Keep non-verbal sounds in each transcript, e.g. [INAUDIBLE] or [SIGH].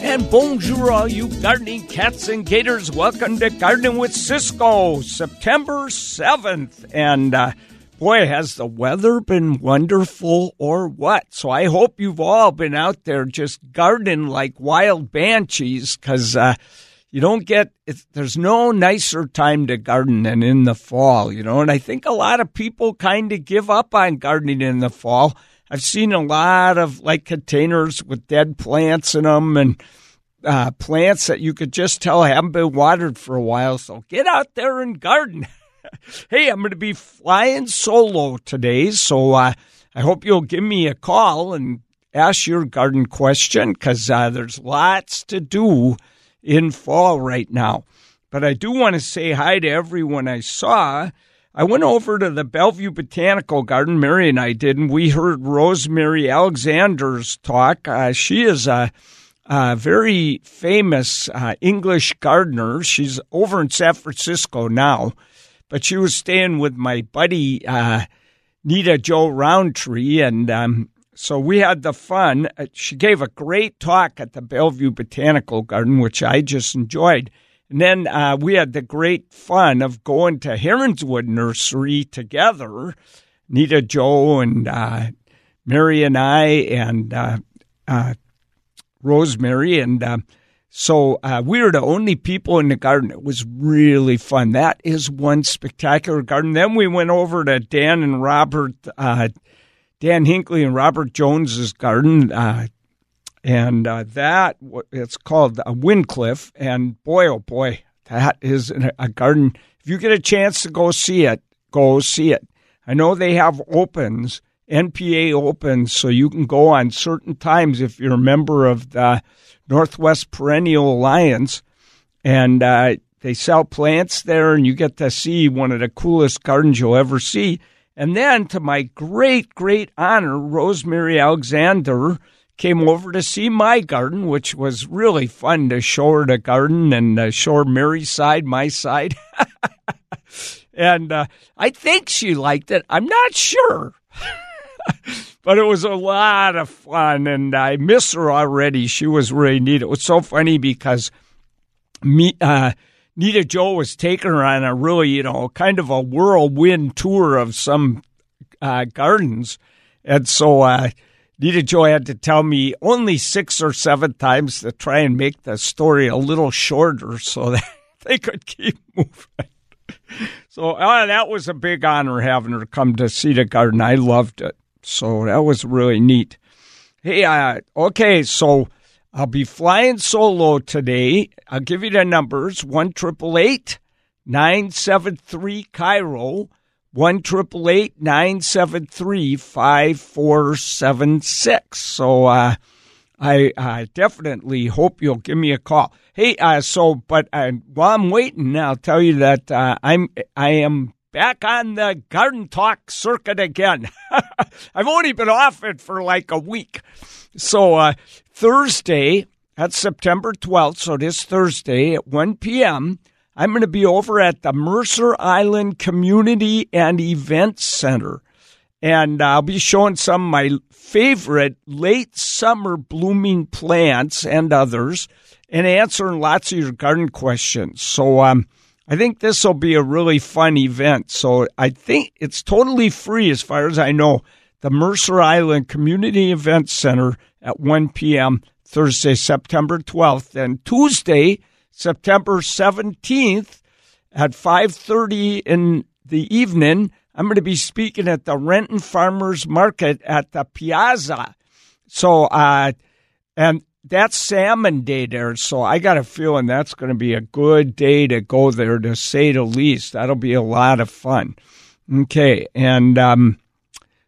And bonjour, all you gardening cats and gators. Welcome to Gardening with Ciscoe, September 7th. And uh, boy, has the weather been wonderful or what? So I hope you've all been out there just gardening like wild banshees because uh, you don't get, there's no nicer time to garden than in the fall, you know. And I think a lot of people kind of give up on gardening in the fall. I've seen a lot of like containers with dead plants in them and uh, plants that you could just tell haven't been watered for a while. So get out there and garden. [LAUGHS] hey, I'm going to be flying solo today, so uh, I hope you'll give me a call and ask your garden question because uh, there's lots to do in fall right now. But I do want to say hi to everyone I saw. I went over to the Bellevue Botanical Garden, Mary and I did, and we heard Rosemary Alexander's talk. Uh, she is a uh, very famous uh, English gardener. She's over in San Francisco now, but she was staying with my buddy uh, Nita Joe Rountree, and um, so we had the fun. Uh, she gave a great talk at the Bellevue Botanical Garden, which I just enjoyed. And then uh, we had the great fun of going to Heronswood Nursery together, Nita Joe and uh, Mary and I, and Rosemary, and uh, so uh, we were the only people in the garden. It was really fun. That is one spectacular garden. Then we went over to Dan and Robert, uh, Dan Hinkley and Robert Jones's garden, uh, and uh, that it's called a Windcliff. And boy, oh boy, that is a garden. If you get a chance to go see it, go see it. I know they have opens NPA opens so you can go on certain times if you're a member of the Northwest Perennial Alliance. And uh, they sell plants there, and you get to see one of the coolest gardens you'll ever see. And then, to my great, great honor, Rosemary Alexander came over to see my garden, which was really fun to show her the garden and uh, show her Mary's side, my side. [LAUGHS] and uh, I think she liked it. I'm not sure. [LAUGHS] but it was a lot of fun, and I miss her already. She was really neat. It was so funny because me, uh, Nita Joe was taking her on a really, you know, kind of a whirlwind tour of some uh, gardens, and so uh, Nita Joe had to tell me only six or seven times to try and make the story a little shorter so [LAUGHS] that they could keep moving. So uh, that was a big honor having her come to see the garden. I loved it. So that was really neat. Hey, uh, okay, so I'll be flying solo today. I'll give you the numbers 1 973 KIRO, 1 973 5476. So uh, I, I definitely hope you'll give me a call. Hey, uh, so, but uh, while I'm waiting, I'll tell you that uh, I'm I am back on the garden talk circuit again. [LAUGHS] I've only been off it for like a week. So uh, Thursday, that's September 12th, so this Thursday at 1 p.m., I'm going to be over at the Mercer Island Community and Event Center. And I'll be showing some of my favorite late summer blooming plants and others and answering lots of your garden questions. So, um, I think this will be a really fun event. So I think it's totally free as far as I know. The Mercer Island Community Event Center at 1 p.m. Thursday, September 12th, and Tuesday, September 17th at 5:30 in the evening. I'm going to be speaking at the Renton Farmers Market at the Piazza. So, uh, and that's salmon day there, so I got a feeling that's going to be a good day to go there, to say the least. That'll be a lot of fun. Okay, and um,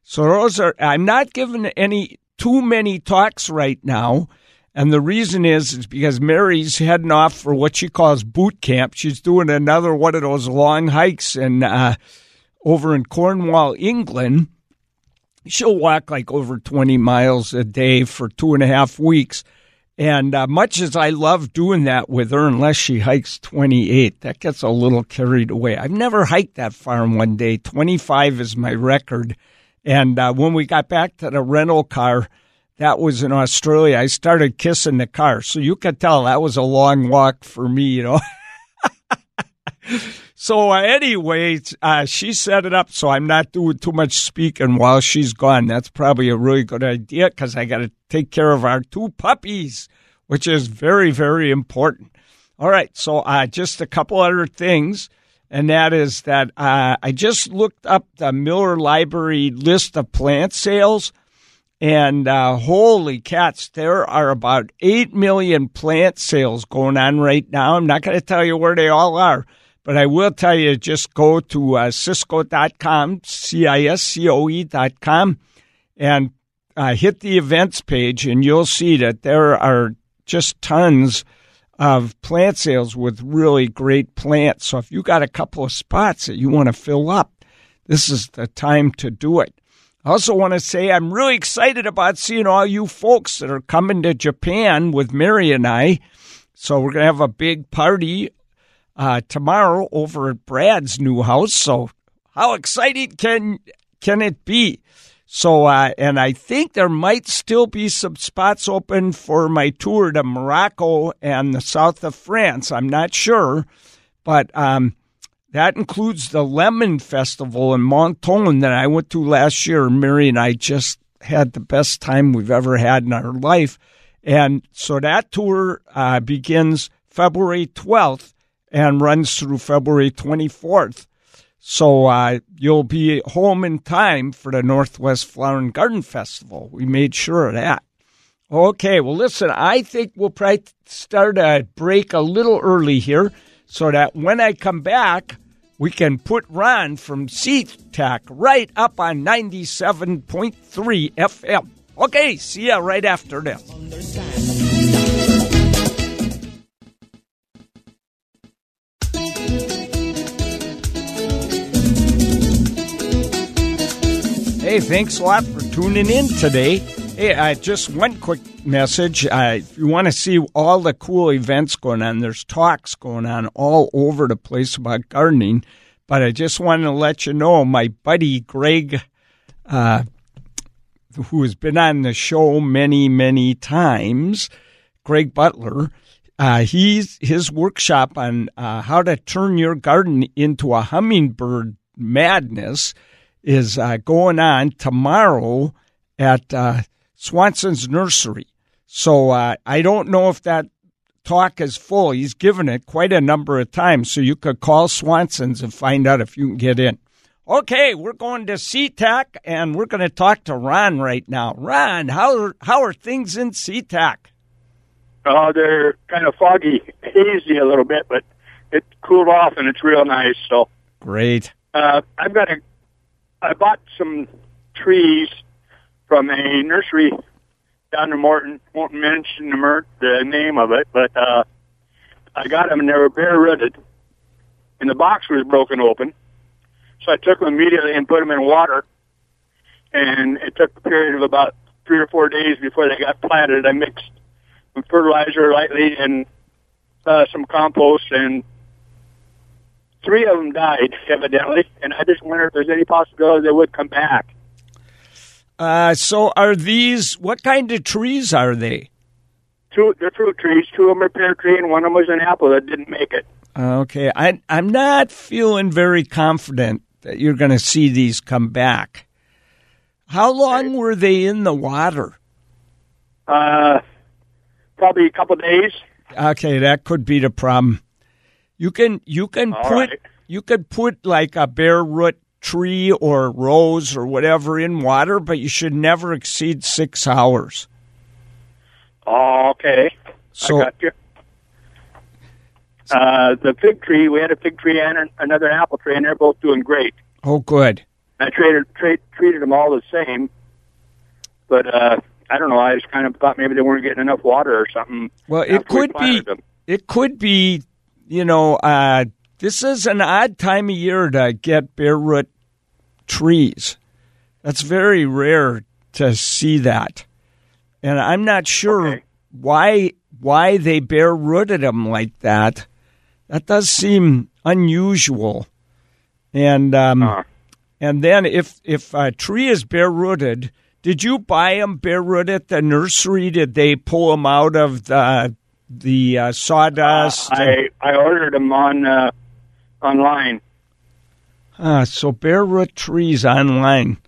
so those are. I'm not giving any too many talks right now, and the reason is is because Mary's heading off for what she calls boot camp. She's doing another one of those long hikes in uh, over in Cornwall, England. She'll walk like over 20 miles a day for two and a half weeks and uh, much as I love doing that with her, unless she hikes 28, that gets a little carried away. I've never hiked that far in one day. 25 is my record. And uh, when we got back to the rental car, that was in Australia. I started kissing the car. So you could tell that was a long walk for me, you know. [LAUGHS] so uh, anyway, uh, she set it up so I'm not doing too much speaking while she's gone. That's probably a really good idea because I got to take care of our two puppies, which is very, very important. All right, so uh, just a couple other things, and that is that uh, I just looked up the Miller Library list of plant sales, and uh, holy cats, there are about 8 million plant sales going on right now. I'm not going to tell you where they all are, but I will tell you just go to uh, ciscoe.com, C I S C O E.com, and uh, hit the events page, and you'll see that there are just tons of plant sales with really great plants. So if you got a couple of spots that you want to fill up, this is the time to do it. I also want to say I'm really excited about seeing all you folks that are coming to Japan with Mary and I. So we're going to have a big party uh, tomorrow over at Brad's new house. So how exciting can can it be? So, uh, and I think there might still be some spots open for my tour to Morocco and the south of France. I'm not sure, but um, that includes the Lemon Festival in Menton that I went to last year. Mary and I just had the best time we've ever had in our life. And so that tour uh, begins February 12th and runs through February 24th. So uh, you'll be home in time for the Northwest Flower and Garden Festival. We made sure of that. Okay, well, listen, I think we'll probably start a break a little early here so that when I come back, we can put Ron from SeaTac right up on 97.3 FM. Okay, see ya right after this. Hey, thanks a lot for tuning in today. Hey, uh, just one quick message. Uh, if you want to see all the cool events going on, there's talks going on all over the place about gardening. But I just wanted to let you know my buddy Greg, uh, who has been on the show many, many times, Greg Butler, uh, he's his workshop on uh, how to turn your garden into a hummingbird madness is uh, going on tomorrow at uh, Swanson's Nursery. So uh, I don't know if that talk is full. He's given it quite a number of times, so you could call Swanson's and find out if you can get in. Okay, we're going to SeaTac, and we're going to talk to Ron right now. Ron, how are, how are things in SeaTac? Oh, they're kind of foggy, hazy a little bit, but it cooled off and it's real nice. So great. Uh, I've got a I bought some trees from a nursery down in Morton. Won't mention the, the name of it, but uh, I got them and they were bare rooted, and the box was broken open. So I took them immediately and put them in water, and it took a period of about three or four days before they got planted. I mixed some fertilizer lightly and uh, some compost and three of them died, evidently, and I just wonder if there's any possibility they would come back. Uh, so, are these what kind of trees are they? Two, they're fruit trees. Two of them are pear tree, and one of them was an apple that didn't make it. Okay, I, I'm not feeling very confident that you're going to see these come back. How long were they in the water? Uh, probably a couple days. Okay, that could be the problem. You can you can All put right. you could put like a bare root tree or rose or whatever in water, but you should never exceed six hours. Oh, okay. So I got you. Uh, the fig tree, we had a fig tree and an- another apple tree, and they're both doing great. oh, good. I traded tra- treated them all the same, but uh, I don't know. I just kind of thought maybe they weren't getting enough water or something. Well, it after we could be them. it could be you know uh, this is an odd time of year to get bare root trees. That's very rare to see that, and I'm not sure Okay. why why they bare rooted them like that. That does seem unusual, and um, Uh, and then if if a tree is bare rooted, Did you buy them bare rooted at the nursery? Did they pull them out of the the uh, sawdust? I I ordered them on uh, online. Uh, so bare root trees online.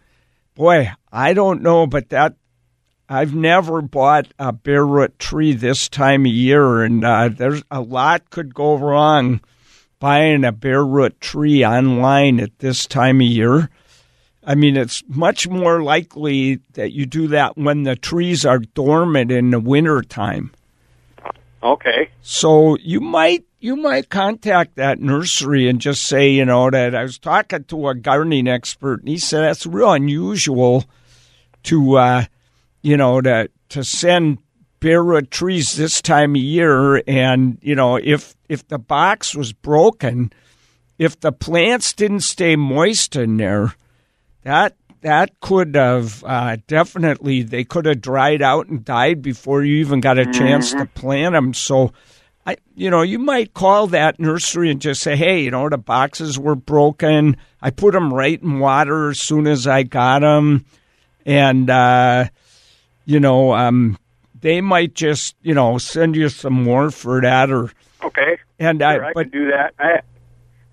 Boy, I don't know, but that I've never bought a bare root tree this time of year, and uh, there's a lot could go wrong buying a bare root tree online at this time of year. I mean, it's much more likely that you do that when the trees are dormant in the wintertime. Okay. So you might you might contact that nursery and just say, you know, that I was talking to a gardening expert and he said that's real unusual to uh, you know, to to send bare trees this time of year and, you know, if if the box was broken, if the plants didn't stay moist in there, that that could have uh, definitely they could have dried out and died before you even got a chance Mm-hmm. to plant them. So, I you know you might call that nursery and just say, hey, you know the boxes were broken. I put them right in water as soon as I got them, and uh, you know um, they might just you know send you some more for that or Okay. and Sure, I I but do that. I,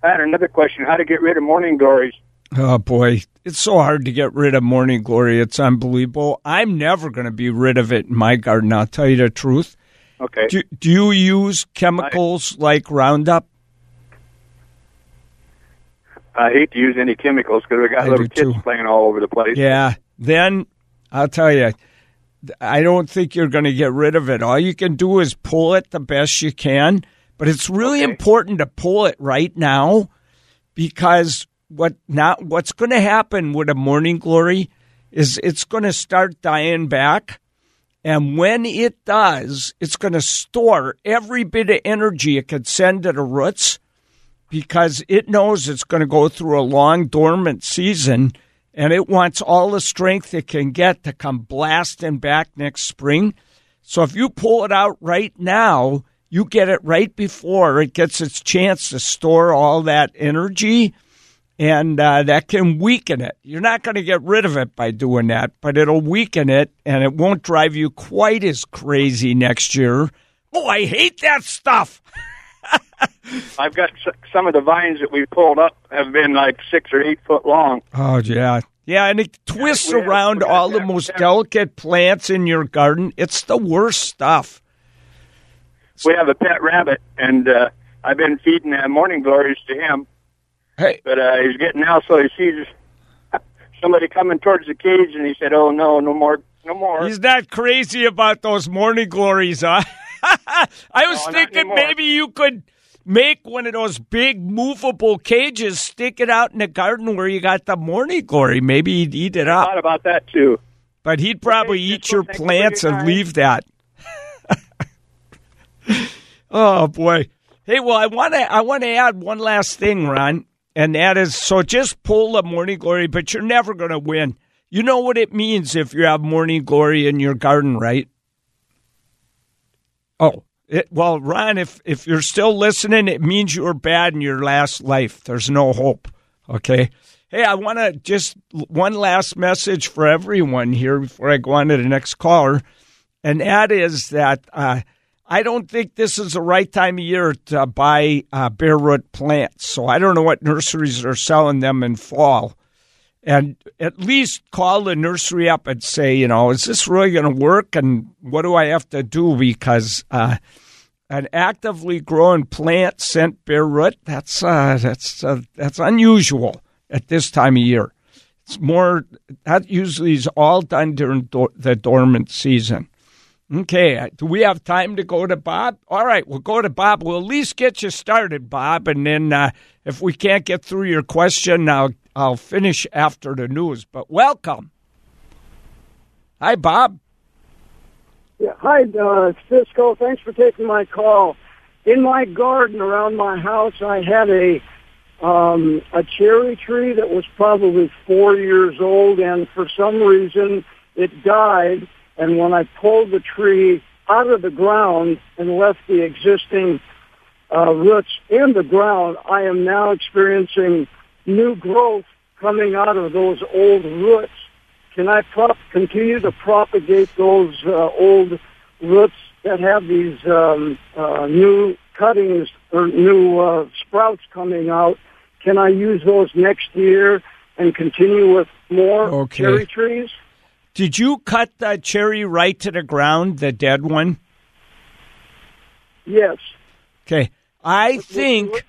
I had another question: How to get rid of morning glories? Oh boy, it's so hard to get rid of morning glory. It's unbelievable. I'm never going to be rid of it in my garden. I'll tell you the truth. Okay. Do, do you use chemicals like Roundup? I hate to use any chemicals because we got I little kids too. playing all over the place. Yeah. Then I'll tell you, I don't think you're going to get rid of it. All you can do is pull it the best you can, but it's really Okay. important to pull it right now because what not what's going to happen with a morning glory is it's going to start dying back. And when it does, it's going to store every bit of energy it could send to the roots because it knows it's going to go through a long dormant season and it wants all the strength it can get to come blasting back next spring. So if you pull it out right now, you get it right before it gets its chance to store all that energy and uh, that can weaken it. You're not going to get rid of it by doing that, but it'll weaken it and it won't drive you quite as crazy next year. Oh, I hate that stuff. [LAUGHS] I've got s- some of the vines that we pulled up have been like six or eight foot long. Oh yeah, yeah, and it twists have- around got all the most delicate plants in your garden. It's the worst stuff. We have a pet rabbit, and uh, I've been feeding uh, morning glories to him, Hey, but uh, he's getting out, so he sees somebody coming towards the cage, and he said, "Oh no, no more, no more." he's not crazy about those morning glories, huh? [LAUGHS] I was No, thinking maybe you could make one of those big movable cages, stick it out in the garden where you got the morning glory. Maybe he'd eat it up, thought about that too. but he'd probably Okay, eat your plants and time. leave that. [LAUGHS] oh boy. Hey, well, I want to I want to add one last thing, Ron, and that is so just pull the morning glory, but you're never going to win. You know what it means if you have morning glory in your garden, right? Oh, it, well, Ron, if if you're still listening, it means you were bad in your last life. There's no hope. Okay. Hey, I want to just one last message for everyone here before I go on to the next caller, and that is that uh, I don't think this is the right time of year to buy uh, bare root plants. So I don't know what nurseries are selling them in fall. And at least call the nursery up and say, you know, is this really going to work? And what do I have to do? Because uh, an actively growing plant sent bare root, that's, uh, that's, uh, that's unusual at this time of year. It's more, that usually is all done during do- the dormant season. Okay, uh, do we have time to go to Bob? All right, we'll go to Bob. We'll at least get you started, Bob, and then uh, if we can't get through your question, I'll I'll finish after the news. But welcome. Hi, Bob. Yeah, hi, uh, Ciscoe. Thanks for taking my call. In my garden around my house, I had a um, a cherry tree that was probably four years old, and for some reason it died. And when I pulled the tree out of the ground and left the existing uh, roots in the ground, I am now experiencing new growth coming out of those old roots. can I prop, continue to propagate those uh, old roots that have these um, uh, new cuttings or new uh, sprouts coming out? Can I use those next year and continue with more Okay. cherry trees? Did you cut the cherry right to the ground, the dead one? Yes. Okay. I think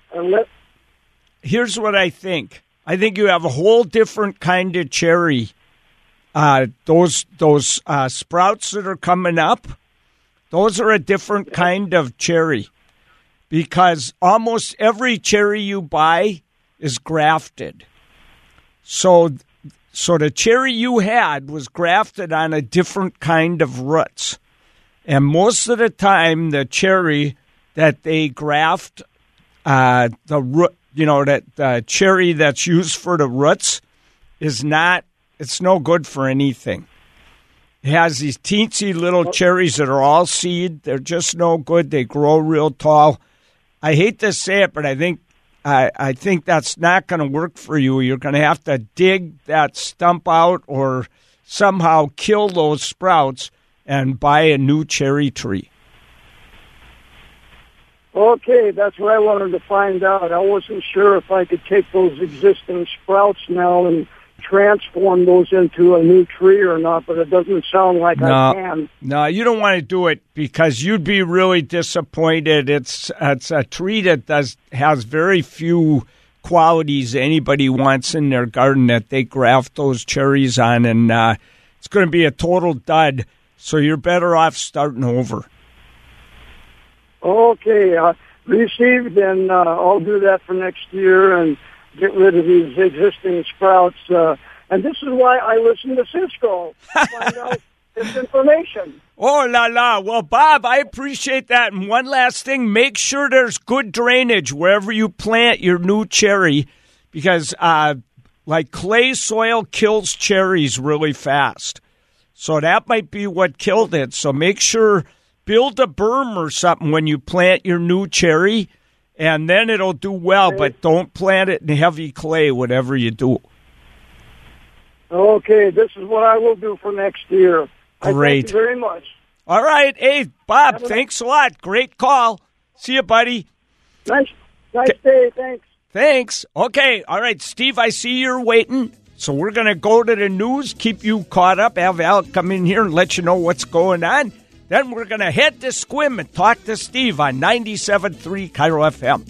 here's what I think. I think you have a whole different kind of cherry. Uh, those those uh, sprouts that are coming up, those are a different kind of cherry, because almost every cherry you buy is grafted. So, so the cherry you had was grafted on a different kind of roots, and most of the time, the cherry that they graft uh, the root, you know, that the cherry that's used for the roots is not. It's no good for anything. It has these teensy little cherries that are all seed. They're just no good. They grow real tall. I hate to say it, but I think I, I think that's not going to work for you. You're going to have to dig that stump out or somehow kill those sprouts and buy a new cherry tree. okay, that's what I wanted to find out. I wasn't sure if I could take those existing sprouts now and transform those into a new tree or not, but it doesn't sound like No. I can. No, you don't want to do it because you'd be really disappointed. It's it's a tree that does has very few qualities anybody wants in their garden that they graft those cherries on, and uh, it's going to be a total dud. So you're better off starting over. Okay, uh, received, and uh, I'll do that for next year and get rid of these existing sprouts. Uh, and this is why I listen to Ciscoe find out [LAUGHS] this information. Oh la la! Well, Bob, I appreciate that. And one last thing: make sure there's good drainage wherever you plant your new cherry, because uh, like clay soil kills cherries really fast. So that might be what killed it. So make sure build a berm or something when you plant your new cherry, and then it'll do well. But don't plant it in heavy clay, whatever you do. Okay, this is what I will do for next year. I Great. thank you very much. All right, hey Bob, Have thanks a lot. Great call. See you, buddy. Nice, nice day. Thanks. Thanks. Okay. All right, Steve, I see you're waiting. So we're going to go to the news, keep you caught up, have Al come in here and let you know what's going on. Then we're going to head to Sequim and talk to Steve on 97.3 KIRO FM.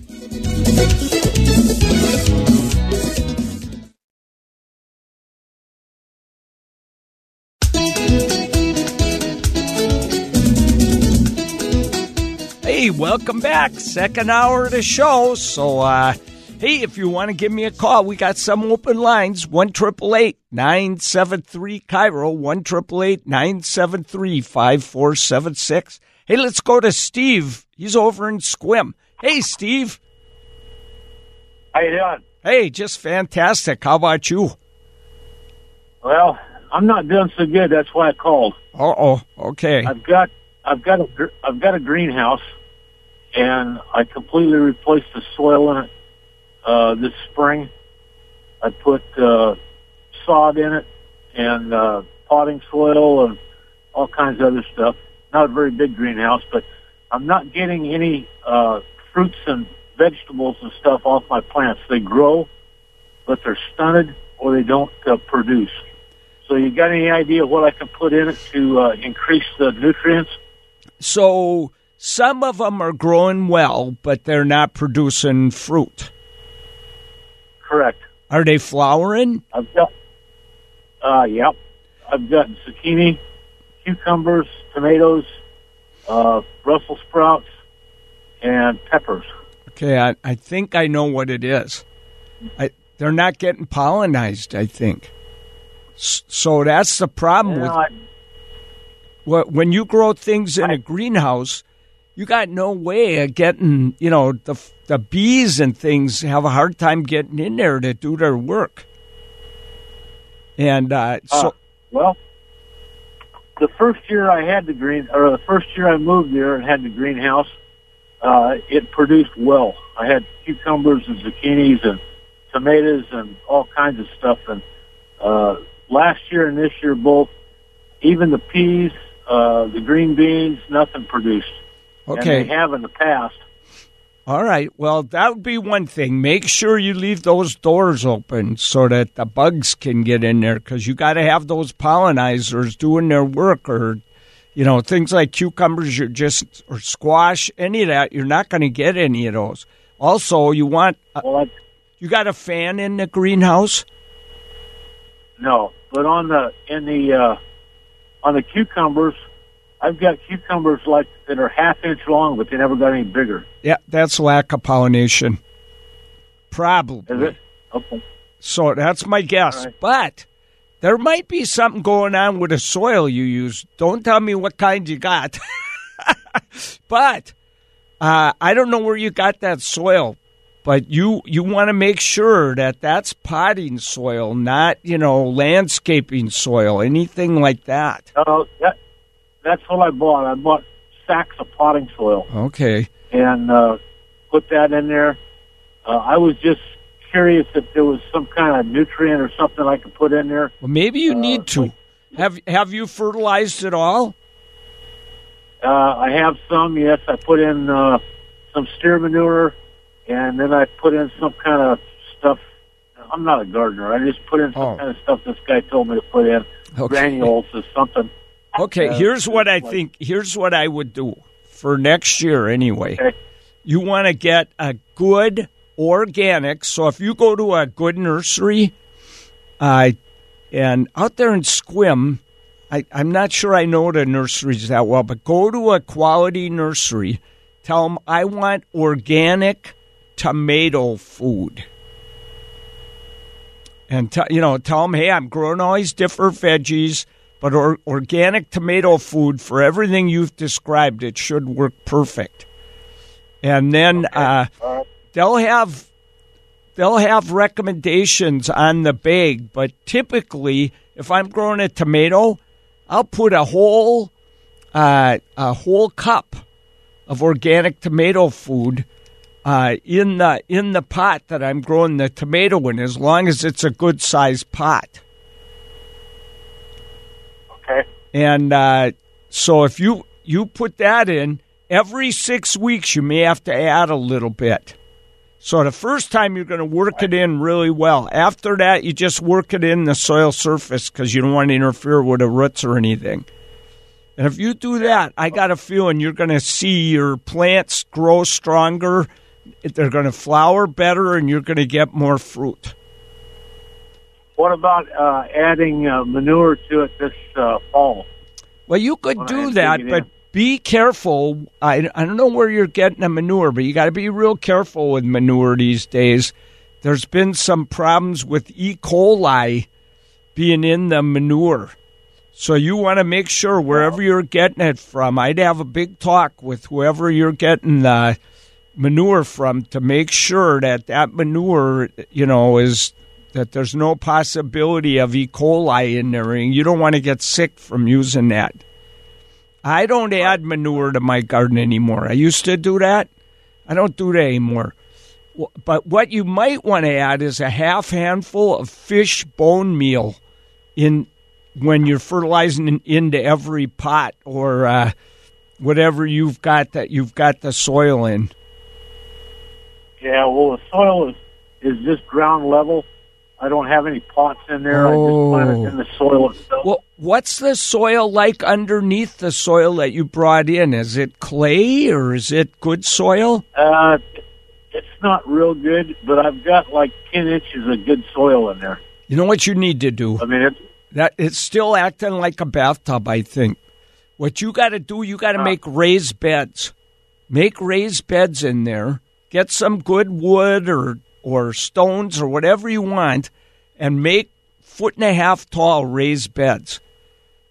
Hey, welcome back. Second hour of the show. So, uh, hey, if you want to give me a call, we got some open lines. 1 973 KIRO, 1 973 5476. Hey, let's go to Steve. He's over in Sequim. Hey, Steve. How you doing? Hey, just fantastic. How about you? Well, I'm not doing so good. That's why I called. Uh oh. Okay. I've got I've got a I've got a greenhouse, and I completely replaced the soil in it uh, this spring. I put uh, sod in it and uh, potting soil and all kinds of other stuff. Not a very big greenhouse, but I'm not getting any uh, fruits and vegetables and stuff off my plants. They grow, but they're stunted or they don't uh, produce. So you got any idea what I can put in it to uh, increase the nutrients? So, some of them are growing well, but they're not producing fruit. Correct. Are they flowering? I've got, uh, yep. I've got zucchini, cucumbers, tomatoes, uh, Brussels sprouts, and peppers. Okay, I, I think I know what it is. I, they're not getting pollinized, I think. S- So that's the problem And with I, Well, when you grow things in a greenhouse, you got no way of getting, you know, the the bees and things have a hard time getting in there to do their work. And uh, so, Uh, well, the first year I had the green, or the first year I moved there and had the greenhouse, uh, it produced well. I had cucumbers and zucchinis and tomatoes and all kinds of stuff, and uh, last year and this year both, even the peas, uh, the green beans, nothing produced. And Okay. they have in the past. All right. Well, that would be one thing. Make sure you leave those doors open so that the bugs can get in there because you got to have those pollinizers doing their work or, you know, things like cucumbers, you're just, or squash, any of that, you're not going to get any of those. Also, you want, uh, Well, you got a fan in the greenhouse? no, but on the in the uh, on the cucumbers, I've got cucumbers like that are half inch long, but they never got any bigger. Yeah, that's lack of pollination. Probably. Is it? Okay. So that's my guess. Right. But there might be something going on with the soil you use. Don't tell me what kind you got. [LAUGHS] but uh, I don't know where you got that soil. But you you want to make sure that that's potting soil, not you know landscaping soil, anything like that. Uh, that that's what I bought. I bought sacks of potting soil Okay. and uh, put that in there. Uh, I was just curious if there was some kind of nutrient or something I could put in there. Well, maybe you Uh, need to. Have Have you fertilized it all? Uh, I have some. Yes, I put in uh, some steer manure, and then I put in some kind of stuff. I'm not a gardener. I just put in some Oh. kind of stuff this guy told me to put in. Okay. Granules or something. Okay, Uh, here's what I think. Here's what I would do for next year, anyway. Okay. You want to get a good organic. So if you go to a good nursery, uh, and out there in Sequim, I, I'm not sure I know the nurseries that well, but go to a quality nursery. Tell them I want organic tomato food. And t- you know, tell them, hey, I'm growing all these different veggies, but or- organic tomato food for everything you've described, it should work perfect. And then uh, All right. they'll have they'll have recommendations on the bag, but typically, if I'm growing a tomato, I'll put a whole uh, a whole cup of organic tomato food uh, in the in the pot that I'm growing the tomato in, as long as it's a good sized pot. Okay. And uh, so if you you put that in every six weeks, you may have to add a little bit. So the first time you're going to work it in really well. After that, you just work it in the soil surface because you don't want to interfere with the roots or anything. And if you do that, I got a feeling you're going to see your plants grow stronger. They're going to flower better, and you're going to get more fruit. What about uh, adding uh, manure to it this uh, fall? Well, you could do that, but in. be careful. I, I don't know where you're getting the manure, but you got to be real careful with manure these days. There's been some problems with E. coli being in the manure. So you want to make sure wherever you're getting it from, I'd have a big talk with whoever you're getting the manure from to make sure that that manure, you know, is that there's no possibility of E. coli in there, and you don't want to get sick from using that. I don't add manure to my garden anymore. I used to do that. I don't do that anymore. But what you might want to add is a half handful of fish bone meal in when you're fertilizing into every pot or uh, whatever you've got that you've got the soil in. Yeah, well, the soil is is just ground level. I don't have any pots in there. I just plant Oh. it in the soil itself. Well, what's the soil like underneath the soil that you brought in? Is it clay or is it good soil? Uh, it's not real good, but I've got like ten inches of good soil in there. You know what you need to do? I mean, it's That it's still acting like a bathtub, I think. What you got to do, you got to make raised beds. Make raised beds in there. Get some good wood or or stones or whatever you want, and make foot and a half tall raised beds.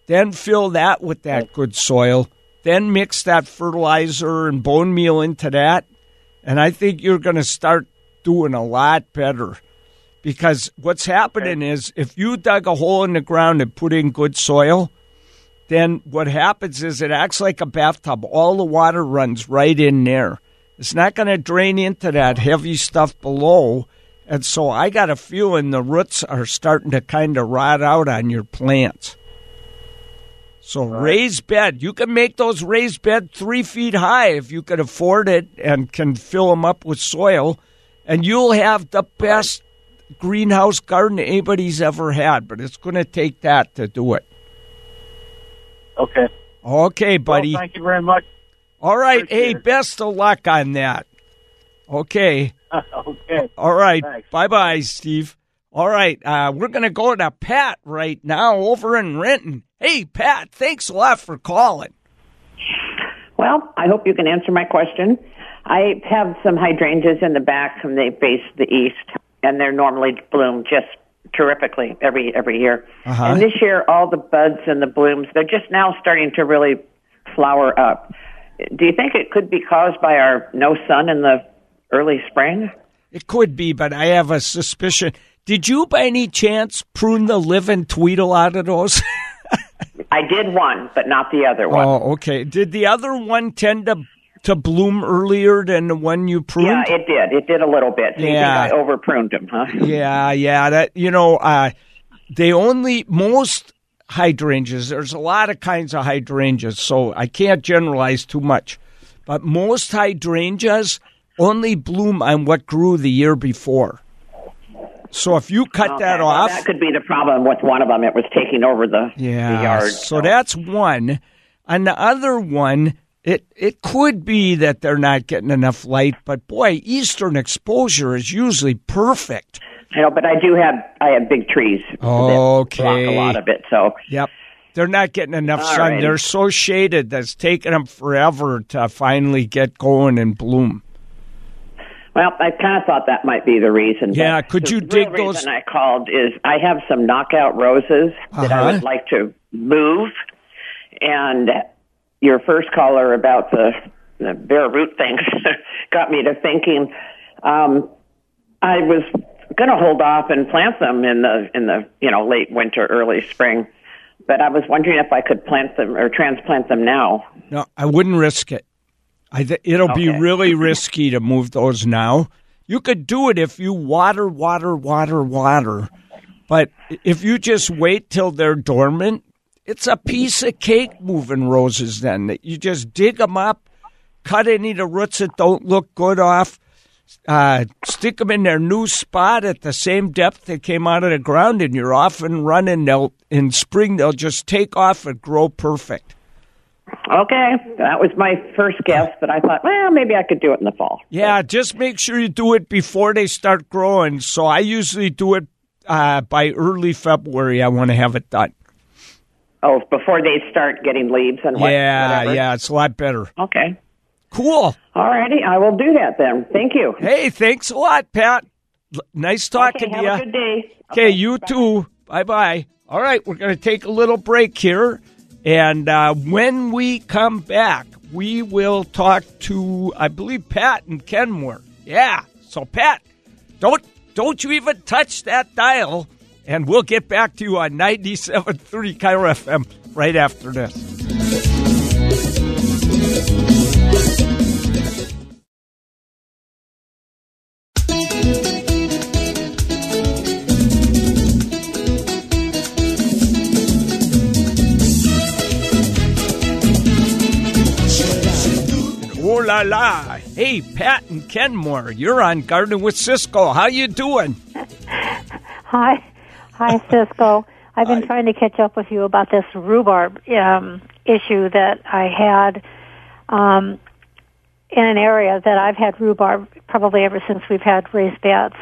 Then fill that with that oh. good soil. Then mix that fertilizer and bone meal into that, and I think you're going to start doing a lot better because what's happening is if you dug a hole in the ground and put in good soil, then what happens is it acts like a bathtub. All the water runs right in there. It's not going to drain into that heavy stuff below, And so I got a feeling the roots are starting to kind of rot out on your plants. So raised bed, you can make those raised bed three feet high if you can afford it and can fill them up with soil, and you'll have the best greenhouse garden anybody's ever had. But it's going to take that to do it. Okay. Okay, buddy. Well, thank you very much. All right. Appreciate Hey, it. best of luck on that. Okay. [LAUGHS] okay. All right. Bye bye, Steve. All right. Uh, we're going to go to Pat right now over in Renton. Hey, Pat, thanks a lot for calling. Well, I hope you can answer my question. I have some hydrangeas in the back and they face the east, and they're normally bloom just terrifically every every year. Uh-huh. And this year, all the buds and the blooms they're just now starting to really flower up. Do you think it could be caused by our no sun in the early spring? It could be, but I have a suspicion. Did you, by any chance, prune the living tweedle out of those? [LAUGHS] I did one, but not the other one. oh, okay. Did the other one tend to to bloom earlier than the one you pruned? yeah, it did. It did a little bit. So Yeah. I over pruned them, huh? Yeah, yeah. That you know, uh, they only most hydrangeas. There's a lot of kinds of hydrangeas, so I can't generalize too much. But most hydrangeas only bloom on what grew the year before. So if you cut Okay, that well, off, that could be the problem with one of them. It was taking over the, yeah. the yard. So that's one. And the other one, it it could be that they're not getting enough light, but boy, eastern exposure is usually perfect. You know, but I do have I have big trees Okay. block a lot of it. So Yep. They're not getting enough All sun. righty. They're so shaded that's taking them forever to finally get going and bloom. well, I kind of thought that might be the reason. Yeah, could you dig those- reason I called is I have some knockout roses that I Uh-huh. would like to move, and your first caller about the the bare root things [LAUGHS] got me to thinking. Um, I was going to hold off and plant them in the in the you know late winter, early spring, but I was wondering if I could plant them or transplant them now. No, I wouldn't risk it. I th- it'll be really risky to move those now. You could do it if you water, water, water, water. But if you just wait till they're dormant, it's a piece of cake moving roses then. You just dig them up, cut any of the roots that don't look good off, uh, stick them in their new spot at the same depth they came out of the ground, and you're off and running. They'll in spring they'll just take off and grow perfect. Okay, that was my first guess, but I thought, well, maybe I could do it in the fall. Yeah, just make sure you do it before they start growing. So I usually do it uh, by early February. I want to have it done. Oh, before they start getting leaves and what, yeah, whatever. yeah, it's a lot better. Okay. Cool. All righty, I will do that then. Thank you. Hey, thanks a lot, Pat. Nice talking okay, to you. have a good day. Okay, you too. Bye bye. All right, we're going to take a little break here. And uh, when we come back, we will talk to, I believe, Pat and Kenmore. Yeah. So, Pat, don't don't you even touch that dial. And we'll get back to you on 97.3 KIRO FM right after this. La la! Hey, Pat and Kenmore, you're on Garden with Ciscoe. How you doing? [LAUGHS] Hi, hi, Ciscoe. I've been trying to catch up with you about this rhubarb um, issue that I had um, in an area that I've had rhubarb probably ever since we've had raised beds.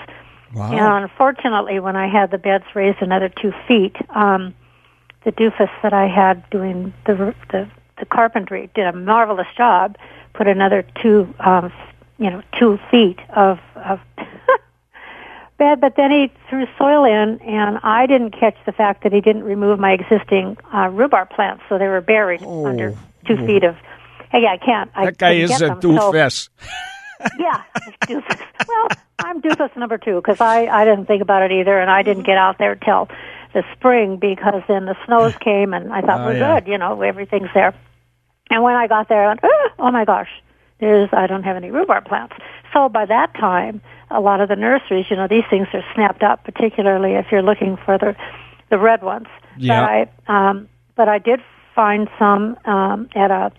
Wow. And unfortunately, when I had the beds raised another two feet, um, the doofus that I had doing the the, the carpentry did a marvelous job. Put another two, um, you know, two feet of of [LAUGHS] bed, but then he threw soil in, and I didn't catch the fact that he didn't remove my existing uh, rhubarb plants, so they were buried Oh. under two feet of. Hey, I can't. I That guy is a them, so- doofus. [LAUGHS] yeah, doofus. Well, I'm doofus number two because I I didn't think about it either, and I didn't get out there till the spring because then the snows [LAUGHS] came, and I thought Oh, we're yeah. good, you know, everything's there. And when I got there, I went, oh, oh my gosh, there's I don't have any rhubarb plants. So by that time, a lot of the nurseries, you know, these things are snapped up, particularly if you're looking for the the red ones. Yeah. But I um, but I did find some um, at a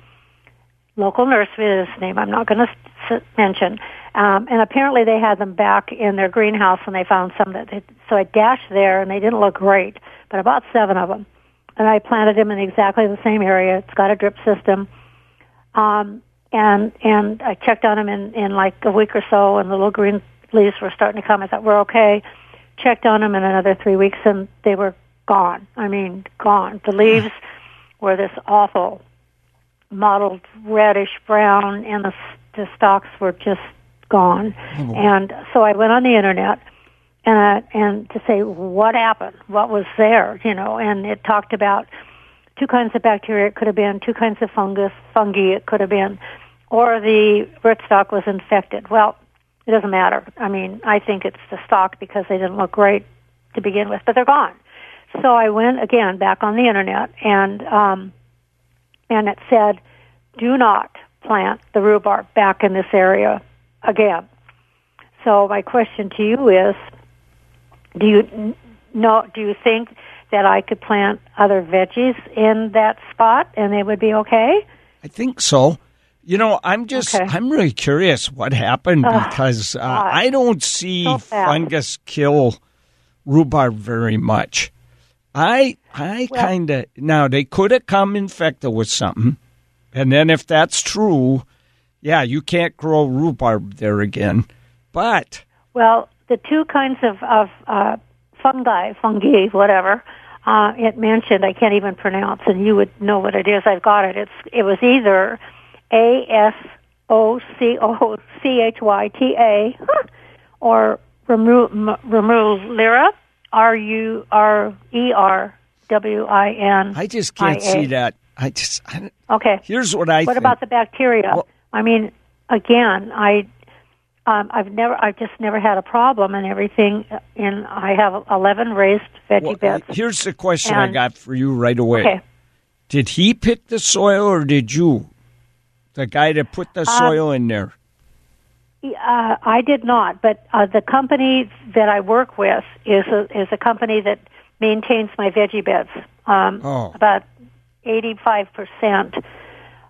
local nursery. This name I'm not going to s- mention. Um, and apparently they had them back in their greenhouse and they found some that they, so I dashed there and they didn't look great, but about seven of them. And I planted them in exactly the same area. It's got a drip system. Um, and, and I checked on them in, in like a week or so and the little green leaves were starting to come. I thought, we're okay. Checked on them in another three weeks and they were gone. I mean, gone. The leaves were this awful mottled reddish brown and the, the stalks were just gone. And so I went on the internet and uh, and to say what happened, what was there, you know, and it talked about two kinds of bacteria. It could have been two kinds of fungus, fungi. It could have been, or the rootstock was infected. Well, it doesn't matter. I mean, I think it's the stock because they didn't look great to begin with, but they're gone. So I went again back on the internet and um, and it said, do not plant the rhubarb back in this area again. So my question to you is, do you know? Do you think that I could plant other veggies in that spot and they would be okay? I think so. You know, I'm just, Okay. I'm really curious what happened because uh, I don't see So fungus kill rhubarb very much. I, I Well- kind of, now they could have come infected with something. And then if that's true, yeah, you can't grow rhubarb there again. But, Well, the two kinds of of uh, fungi, fungi, whatever uh, it mentioned, I can't even pronounce, and you would know what it is. I've got it. It's it was either A S O C O C H Y T A or Remulira, R U R E R W I N. I just can't see that. I just, I, Okay. here's what I What think. about the bacteria? Well- I mean, again, I um, I've never I've just never had a problem and everything. And I have eleven raised veggie Well, beds. here's the question I got for you right away. Okay. Did he pick the soil or did you? The guy that put Um, the soil in there. Uh, I did not, but uh, the company that I work with is a, is a company that maintains my veggie beds. Um, Oh. About eighty five percent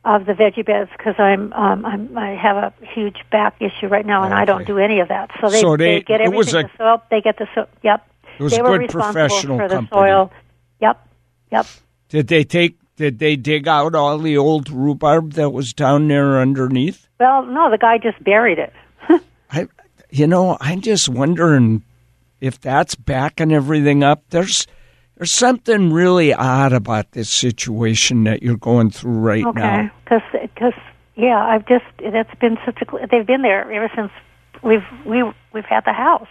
of the veggie beds because I'm, um, I'm I have a huge back issue right now and I don't do any of that. So they, So they- get it everything. a- the soil, they get the so. Yep. It was they a were good responsible professional for the company. soil. Yep. Yep. Did they take? Did they dig out all the old rhubarb that was down there underneath? Well, no, the guy just buried it. [LAUGHS] I, you know, I'm just wondering if that's backing everything up. There's, there's something really odd about this situation that you're going through right Okay, now. because yeah, I've just that's been such a they've been there ever since we've we we've had the house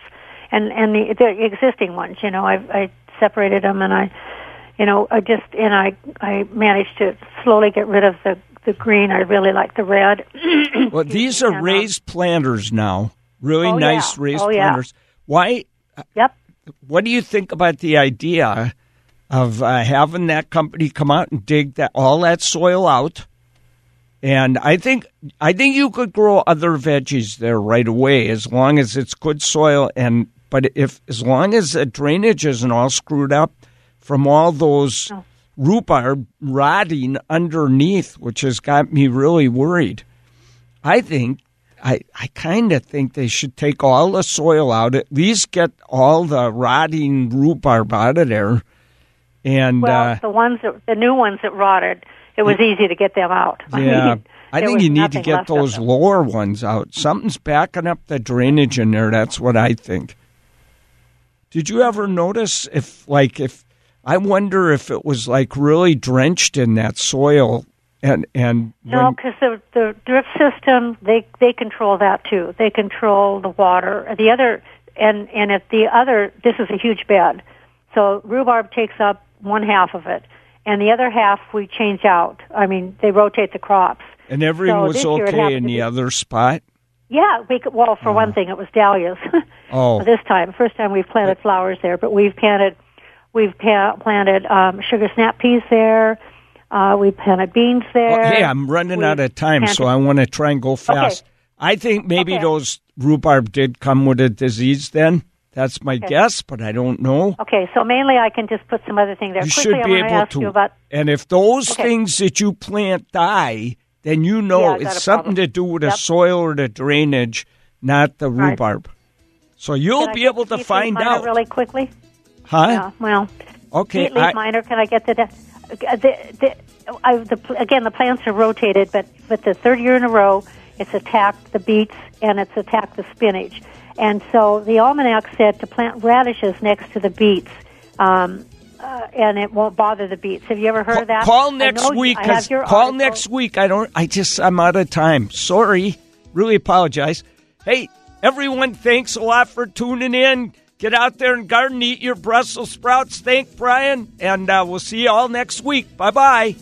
and and the, the existing ones. You know, I I separated them and I, you know, I just and I I managed to slowly get rid of the the green. I really like the red. [CLEARS THROAT] Well, these are raised planters now. Really Oh, nice yeah. raised Oh, yeah. planters. Why? Uh, yep. What do you think about the idea of uh, having that company come out and dig that all that soil out? And I think I think you could grow other veggies there right away as long as it's good soil and but if as long as the drainage isn't all screwed up from all those Oh. rhubarb rotting underneath, which has got me really worried. I think I I kind of think they should take all the soil out, at least get all the rotting rhubarb out of there. And Well, uh, the ones that the new ones that rotted, it was easy to get them out. [LAUGHS] I yeah, mean, I think you need to get those lower ones out. Something's backing up the drainage in there. That's what I think. Did you ever notice if, like, if I wonder if it was like really drenched in that soil and and No, because the the drip system they they control that too. They control the water. The other and and at the other, this is a huge bed, so rhubarb takes up one half of it, and the other half we change out. I mean, they rotate the crops. and everything so was this year it okay in the be- other spot. Yeah, we could, well for one thing, it was dahlias. [LAUGHS] Oh, this time, first time we've planted flowers there, but we've planted we've pa- planted um, sugar snap peas there. Uh, we planted beans there. Hey, I'm running We out of time, so I want to try and go fast. I think maybe Okay. those rhubarb did come with a disease then. That's my guess, but I don't know. Okay, so mainly I can just put some other thing there. You Quickly, should be able to. about and if those Okay. things that you plant die, then you know Yeah, it's something problem. to do with the soil or the drainage, not the Right. rhubarb. So you'll Can be able to find out. really quickly. huh? Yeah, well, Okay. leaf I- miner. Can I get to that? The, the, I, the, again, the plants are rotated, but but the third year in a row, it's attacked the beets and it's attacked the spinach. And so the almanac said to plant radishes next to the beets, um, uh, and it won't bother the beets. Have you ever heard of that? Call next you- week. I 'cause have your call article. next week. I don't. I just. I'm out of time. Sorry. Really apologize. Hey, everyone. Thanks a lot for tuning in. Get out there and garden. Eat your Brussels sprouts. Thank Brian, and uh, we'll see you all next week. Bye bye.